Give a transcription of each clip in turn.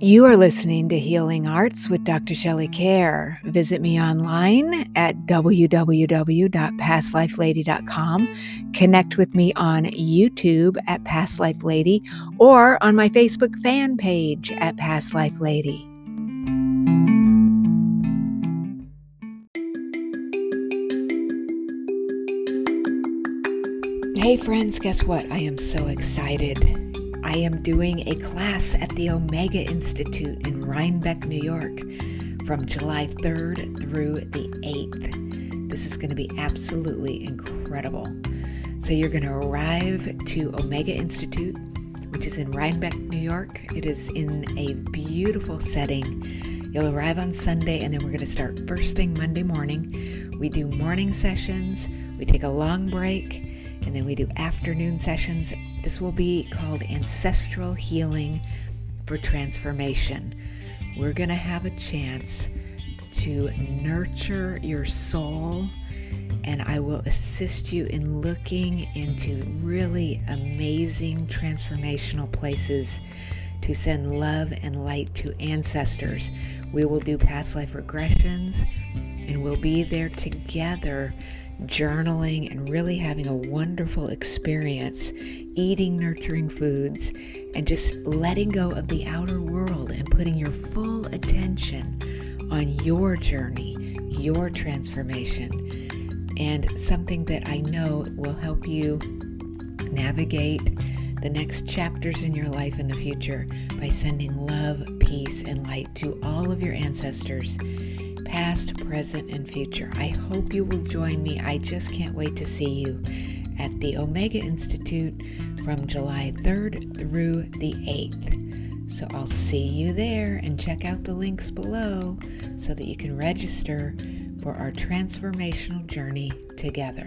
You are listening to Healing Arts with Dr. Shelley Kerr. Visit me online at www.pastlifelady.com. Connect with me on YouTube at Past Life Lady or on my Facebook fan page at Past Life Lady. Hey, friends, guess what? I am so excited. I am doing a class at the Omega Institute in Rhinebeck, New York from July 3rd through the 8th. This is going to be absolutely incredible. So, you're going to arrive to Omega Institute, which is in Rhinebeck, New York. It is in a beautiful setting. You'll arrive on Sunday, and then we're going to start first thing Monday morning. We do morning sessions, we take a long break, and then we do afternoon sessions this will be called Ancestral Healing for Transformation. We're going to have a chance to nurture your soul, and I will assist you in looking into really amazing transformational places to send love and light to ancestors. We will do past life regressions, and we'll be there together journaling and really having a wonderful experience eating nurturing foods and just letting go of the outer world and putting your full attention on your journey, your transformation, and something that I know will help you navigate the next chapters in your life in the future by sending love, peace, and light to all of your ancestors past, present, and future. I hope you will join me. I just can't wait to see you at the Omega Institute from July 3rd through the 8th. So I'll see you there and check out the links below so that you can register for our transformational journey together.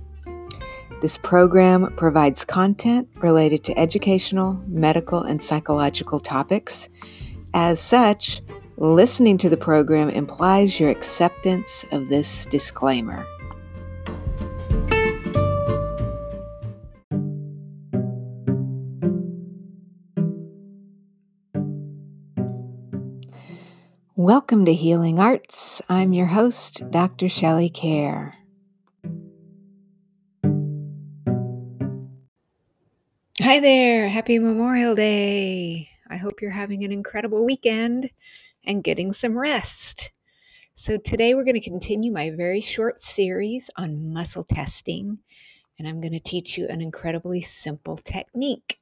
This program provides content related to educational, medical, and psychological topics. As such, listening to the program implies your acceptance of this disclaimer. Welcome to Healing Arts. I'm your host, Dr. Shelley Kerr. Hi there. Happy Memorial Day. I hope you're having an incredible weekend and getting some rest. So, today we're going to continue my very short series on muscle testing, and I'm going to teach you an incredibly simple technique.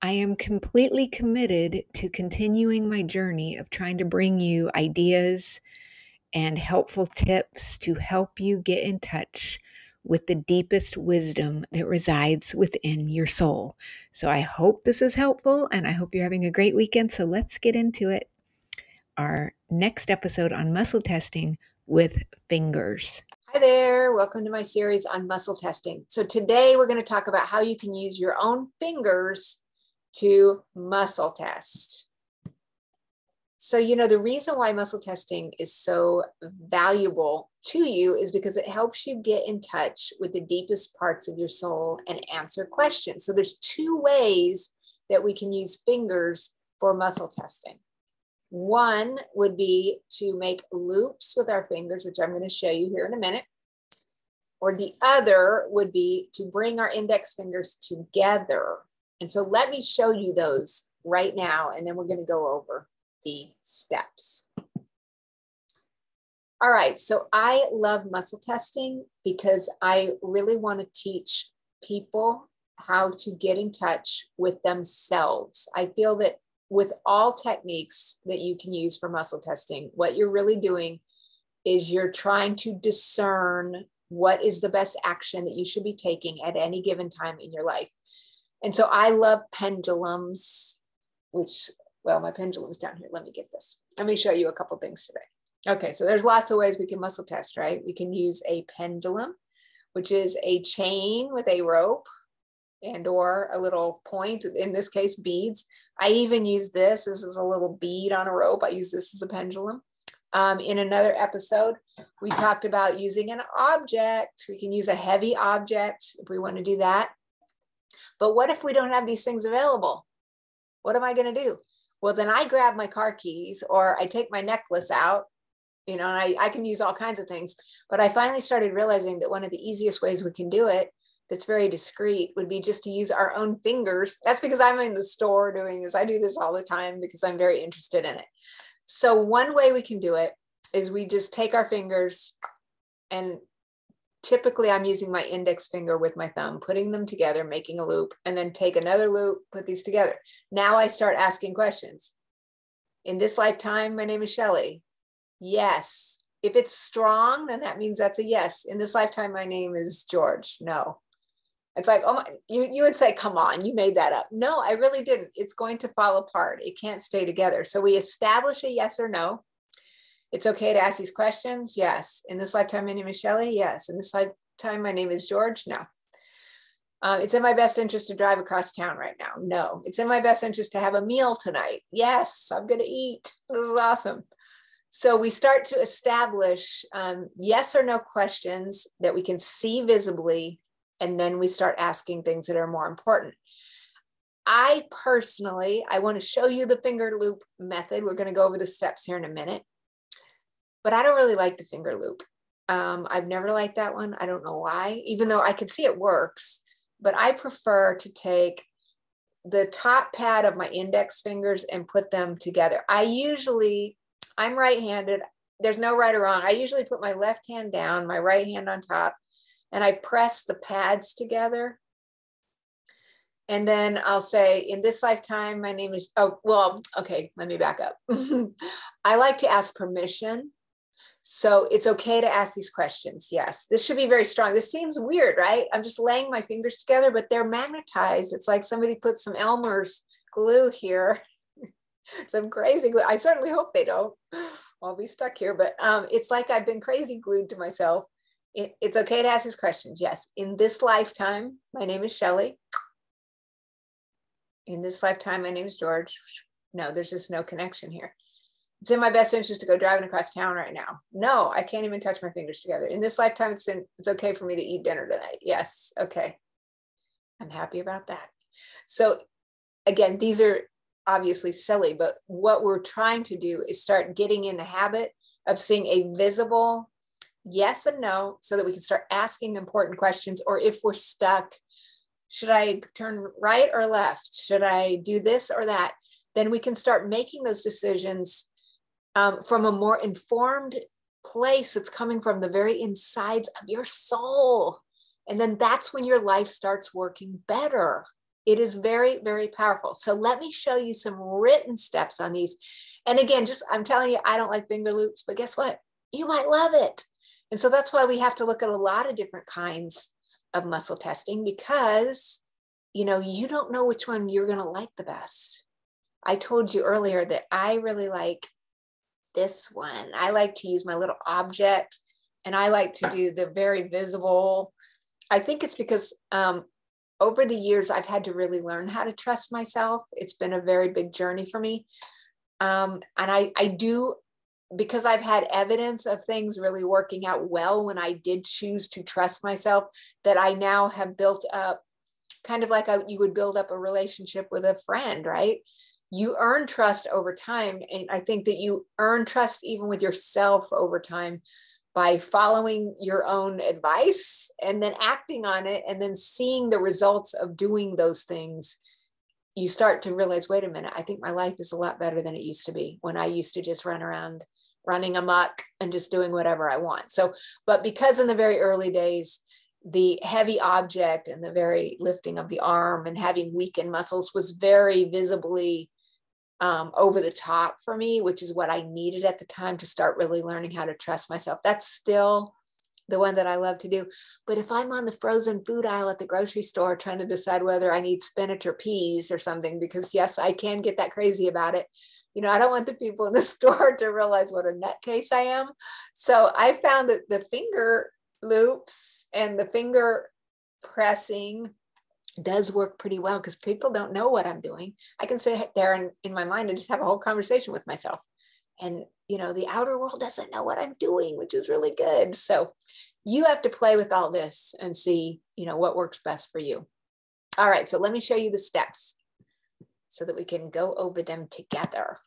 I am completely committed to continuing my journey of trying to bring you ideas and helpful tips to help you get in touch with the deepest wisdom that resides within your soul. So I hope this is helpful and I hope you're having a great weekend. So let's get into it. Our next episode on muscle testing with fingers. Hi there, welcome to my series on muscle testing. So today we're going to talk about how you can use your own fingers to muscle test. So, you know, the reason why muscle testing is so valuable to you is because it helps you get in touch with the deepest parts of your soul and answer questions. So, there's two ways that we can use fingers for muscle testing. One would be to make loops with our fingers, which I'm going to show you here in a minute. Or the other would be to bring our index fingers together. And so let me show you those right now, and then we're going to go over the steps. All right, so I love muscle testing because I really want to teach people how to get in touch with themselves. I feel that with all techniques that you can use for muscle testing, what you're really doing is you're trying to discern what is the best action that you should be taking at any given time in your life. And so I love pendulums, which, well, my pendulum's down here. Let me get this. Let me show you a couple things today. Okay, so there's lots of ways we can muscle test, right? We can use a pendulum, which is a chain with a rope and or a little point, in this case, beads. I even use this. This is a little bead on a rope. I use this as a pendulum. Um, in another episode, we talked about using an object. We can use a heavy object if we want to do that. But what if we don't have these things available? What am I going to do? Well, then I grab my car keys or I take my necklace out you know, and I, I can use all kinds of things. But I finally started realizing that one of the easiest ways we can do it that's very discreet would be just to use our own fingers. That's because I'm in the store doing this. I do this all the time because I'm very interested in it. So one way we can do it is we just take our fingers and typically I'm using my index finger with my thumb, putting them together, making a loop, and then take another loop, put these together. Now I start asking questions. In this lifetime, my name is Shelly. Yes. If it's strong, then that means that's a yes. In this lifetime, my name is George. No. It's like, oh my, you, you would say, come on, you made that up. No, I really didn't. It's going to fall apart. It can't stay together. So we establish a yes or no. It's okay to ask these questions. Yes. In this lifetime, my name is Shelly. Yes. In this lifetime, my name is George. No. Uh, it's in my best interest to drive across town right now. No. It's in my best interest to have a meal tonight. Yes. I'm going to eat. This is awesome. So we start to establish um, yes or no questions that we can see visibly, and then we start asking things that are more important. I personally, I want to show you the finger loop method. We're going to go over the steps here in a minute, but I don't really like the finger loop. Um, I've never liked that one. I don't know why, even though I can see it works, but I prefer to take the top pad of my index fingers and put them together. I usually I'm right handed. There's no right or wrong. I usually put my left hand down, my right hand on top, and I press the pads together. And then I'll say, in this lifetime, my name is, oh, well, okay, let me back up. I like to ask permission. So it's okay to ask these questions. Yes, this should be very strong. This seems weird, right? I'm just laying my fingers together, but they're magnetized. It's like somebody put some Elmer's glue here some crazy glue. I certainly hope they don't. I'll be stuck here, but um, it's like I've been crazy glued to myself. It, it's okay to ask these questions. Yes, in this lifetime, my name is Shelly. In this lifetime, my name is George. No, there's just no connection here. It's in my best interest to go driving across town right now. No, I can't even touch my fingers together. In this lifetime, it's in, it's okay for me to eat dinner tonight. Yes, okay. I'm happy about that. So again, these are obviously silly, but what we're trying to do is start getting in the habit of seeing a visible yes and no so that we can start asking important questions. Or if we're stuck, should I turn right or left? Should I do this or that? Then we can start making those decisions um, from a more informed place that's coming from the very insides of your soul. And then that's when your life starts working better. It is very, very powerful. So let me show you some written steps on these. And again, just I'm telling you, I don't like finger loops, but guess what? You might love it. And so that's why we have to look at a lot of different kinds of muscle testing because, you know, you don't know which one you're going to like the best. I told you earlier that I really like this one. I like to use my little object and I like to do the very visible. I think it's because um, over the years, I've had to really learn how to trust myself. It's been a very big journey for me. Um, and I, I do, because I've had evidence of things really working out well when I did choose to trust myself, that I now have built up kind of like a, you would build up a relationship with a friend, right? You earn trust over time. And I think that you earn trust even with yourself over time by following your own advice and then acting on it and then seeing the results of doing those things you start to realize wait a minute i think my life is a lot better than it used to be when i used to just run around running amok and just doing whatever i want so but because in the very early days the heavy object and the very lifting of the arm and having weakened muscles was very visibly um, over the top for me, which is what I needed at the time to start really learning how to trust myself. That's still the one that I love to do. But if I'm on the frozen food aisle at the grocery store trying to decide whether I need spinach or peas or something, because yes, I can get that crazy about it. You know, I don't want the people in the store to realize what a nutcase I am. So I found that the finger loops and the finger pressing does work pretty well because people don't know what I'm doing. I can sit there and in my mind and just have a whole conversation with myself. And you know, the outer world doesn't know what I'm doing, which is really good. So you have to play with all this and see, you know, what works best for you. All right, so let me show you the steps so that we can go over them together.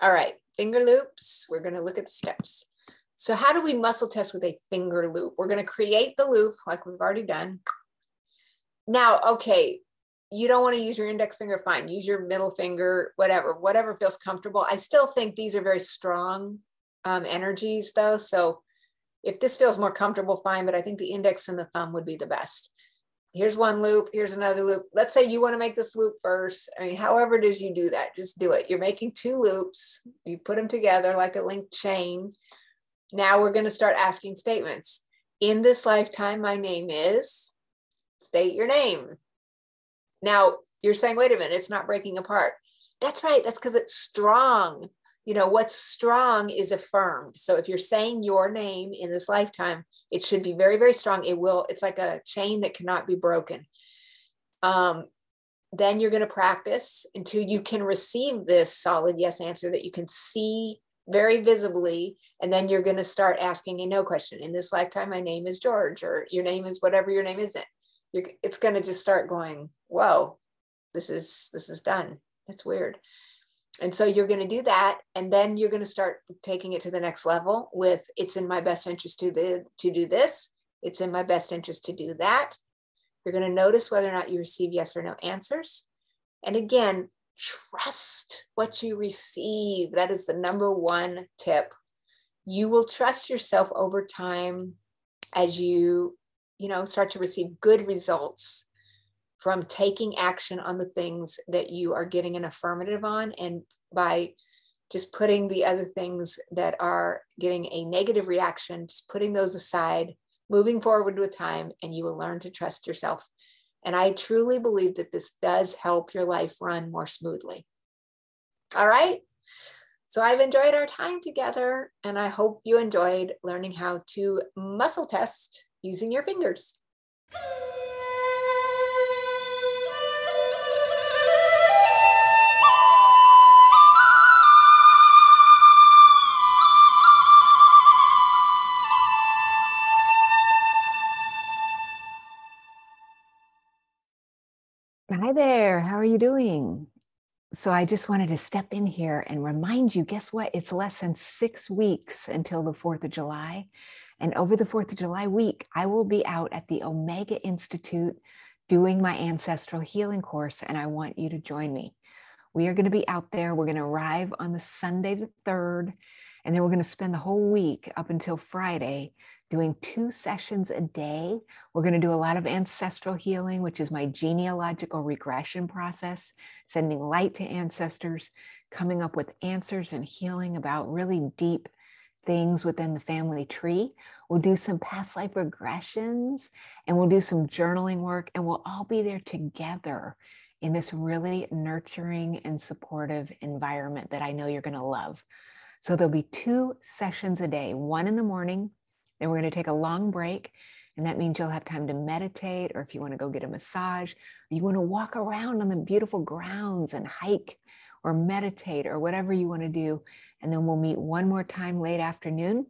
All right, finger loops. We're going to look at the steps. So how do we muscle test with a finger loop? We're going to create the loop like we've already done. Now, okay, you don't want to use your index finger, fine. Use your middle finger, whatever, whatever feels comfortable. I still think these are very strong um, energies though. So if this feels more comfortable, fine, but I think the index and the thumb would be the best. Here's one loop, here's another loop. Let's say you want to make this loop first. I mean, however it is you do that, just do it. You're making two loops, you put them together like a linked chain. Now we're going to start asking statements. In this lifetime, my name is, state your name now you're saying, wait a minute, it's not breaking apart. That's right. That's because it's strong. You know, what's strong is affirmed. So if you're saying your name in this lifetime, it should be very, very strong. It will, it's like a chain that cannot be broken. Um, then you're going to practice until you can receive this solid yes answer that you can see very visibly. And then you're going to start asking a no question. In this lifetime, my name is George, or your name is whatever your name isn't you're, it's going to just start going, whoa, this is, this is done. It's weird. And so you're going to do that. And then you're going to start taking it to the next level with it's in my best interest to, the, to do this. It's in my best interest to do that. You're going to notice whether or not you receive yes or no answers. And again, trust what you receive. That is the number one tip. You will trust yourself over time as you you know, start to receive good results from taking action on the things that you are getting an affirmative on and by just putting the other things that are getting a negative reaction, just putting those aside, moving forward with time, and you will learn to trust yourself. And I truly believe that this does help your life run more smoothly. All right. So I've enjoyed our time together, and I hope you enjoyed learning how to muscle test using your fingers. Hi there, how are you doing? So, I just wanted to step in here and remind you guess what? It's less than six weeks until the 4th of July. And over the 4th of July week, I will be out at the Omega Institute doing my ancestral healing course, and I want you to join me. We are going to be out there. We're going to arrive on the Sunday the 3rd, and then we're going to spend the whole week up until Friday doing two sessions a day. We're going to do a lot of ancestral healing, which is my genealogical regression process, sending light to ancestors, coming up with answers and healing about really deep things within the family tree. We'll do some past life regressions and we'll do some journaling work, and we'll all be there together in this really nurturing and supportive environment that I know you're going to love. So there'll be two sessions a day, one in the morning, then we're going to take a long break. And that means you'll have time to meditate, or if you want to go get a massage, or you want to walk around on the beautiful grounds and hike or meditate or whatever you want to do. And then we'll meet one more time late afternoon.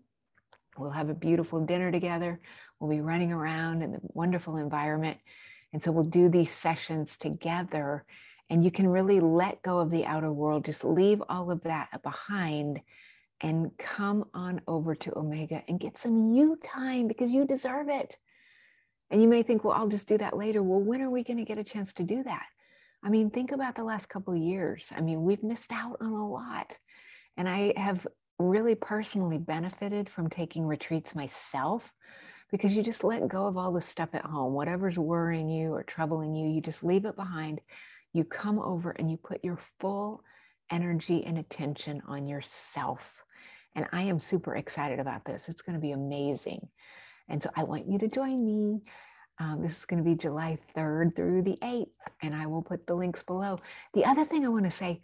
We'll have a beautiful dinner together. We'll be running around in the wonderful environment. And so we'll do these sessions together. And you can really let go of the outer world, just leave all of that behind and come on over to Omega and get some you time because you deserve it. And you may think, well, I'll just do that later. Well, when are we going to get a chance to do that? I mean, think about the last couple of years. I mean, we've missed out on a lot. And I have really personally benefited from taking retreats myself because you just let go of all the stuff at home, whatever's worrying you or troubling you, you just leave it behind. You come over and you put your full energy and attention on yourself. And I am super excited about this. It's going to be amazing. And so I want you to join me. Um, this is going to be July 3rd through the 8th, and I will put the links below. The other thing I want to say,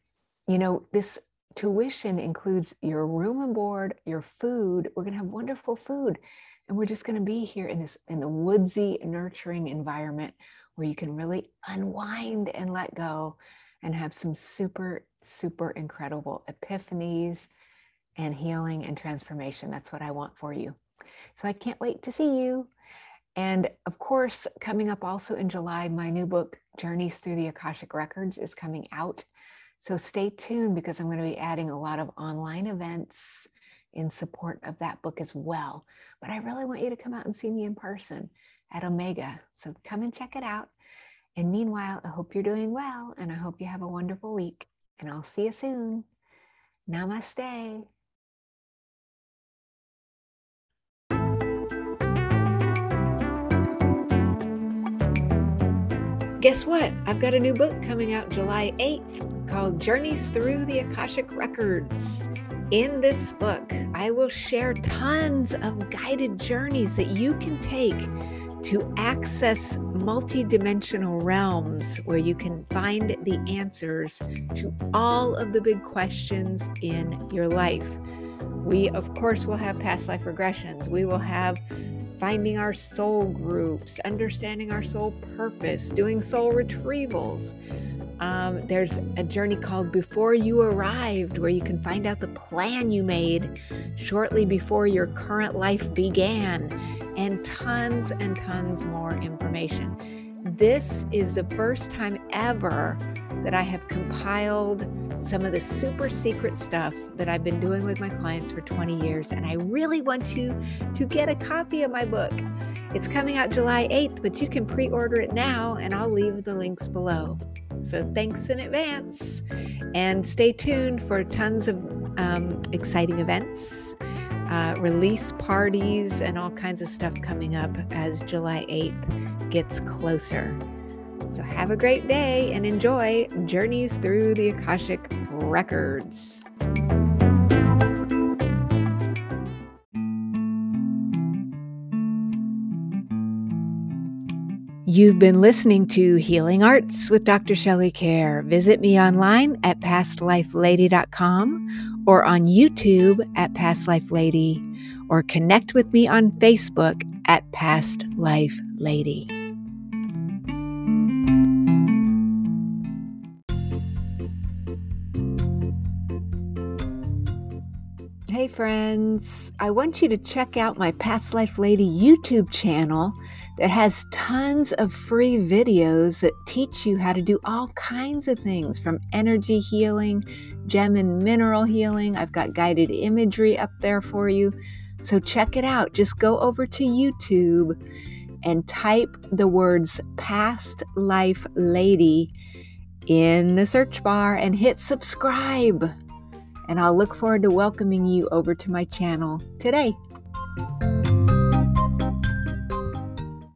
you know, this tuition includes your room and board, your food. We're going to have wonderful food, and we're just going to be here in this in the woodsy, nurturing environment where you can really unwind and let go, and have some super, super incredible epiphanies and healing and transformation. That's what I want for you. So I can't wait to see you. And of course, coming up also in July, my new book, Journeys Through the Akashic Records, is coming out. So stay tuned because I'm going to be adding a lot of online events in support of that book as well. But I really want you to come out and see me in person at Omega. So come and check it out. And meanwhile, I hope you're doing well and I hope you have a wonderful week. And I'll see you soon. Namaste. Guess what? I've got a new book coming out July 8th called Journeys Through the Akashic Records. In this book, I will share tons of guided journeys that you can take to access multidimensional realms where you can find the answers to all of the big questions in your life. We, of course, will have past life regressions. We will have finding our soul groups, understanding our soul purpose, doing soul retrievals. Um, there's a journey called Before You Arrived, where you can find out the plan you made shortly before your current life began, and tons and tons more information. This is the first time ever that I have compiled some of the super secret stuff that I've been doing with my clients for 20 years. And I really want you to get a copy of my book. It's coming out July 8th, but you can pre order it now, and I'll leave the links below. So thanks in advance. And stay tuned for tons of um, exciting events, uh, release parties, and all kinds of stuff coming up as July 8th gets closer. So have a great day and enjoy Journeys Through the Akashic Records. You've been listening to Healing Arts with Dr. Shelley Kerr. Visit me online at pastlifelady.com or on YouTube at Past Life Lady or connect with me on Facebook at Past Life Lady. Hey, friends, I want you to check out my Past Life Lady YouTube channel that has tons of free videos that teach you how to do all kinds of things from energy healing, gem and mineral healing. I've got guided imagery up there for you. So check it out. Just go over to YouTube and type the words Past Life Lady in the search bar and hit subscribe and I'll look forward to welcoming you over to my channel today.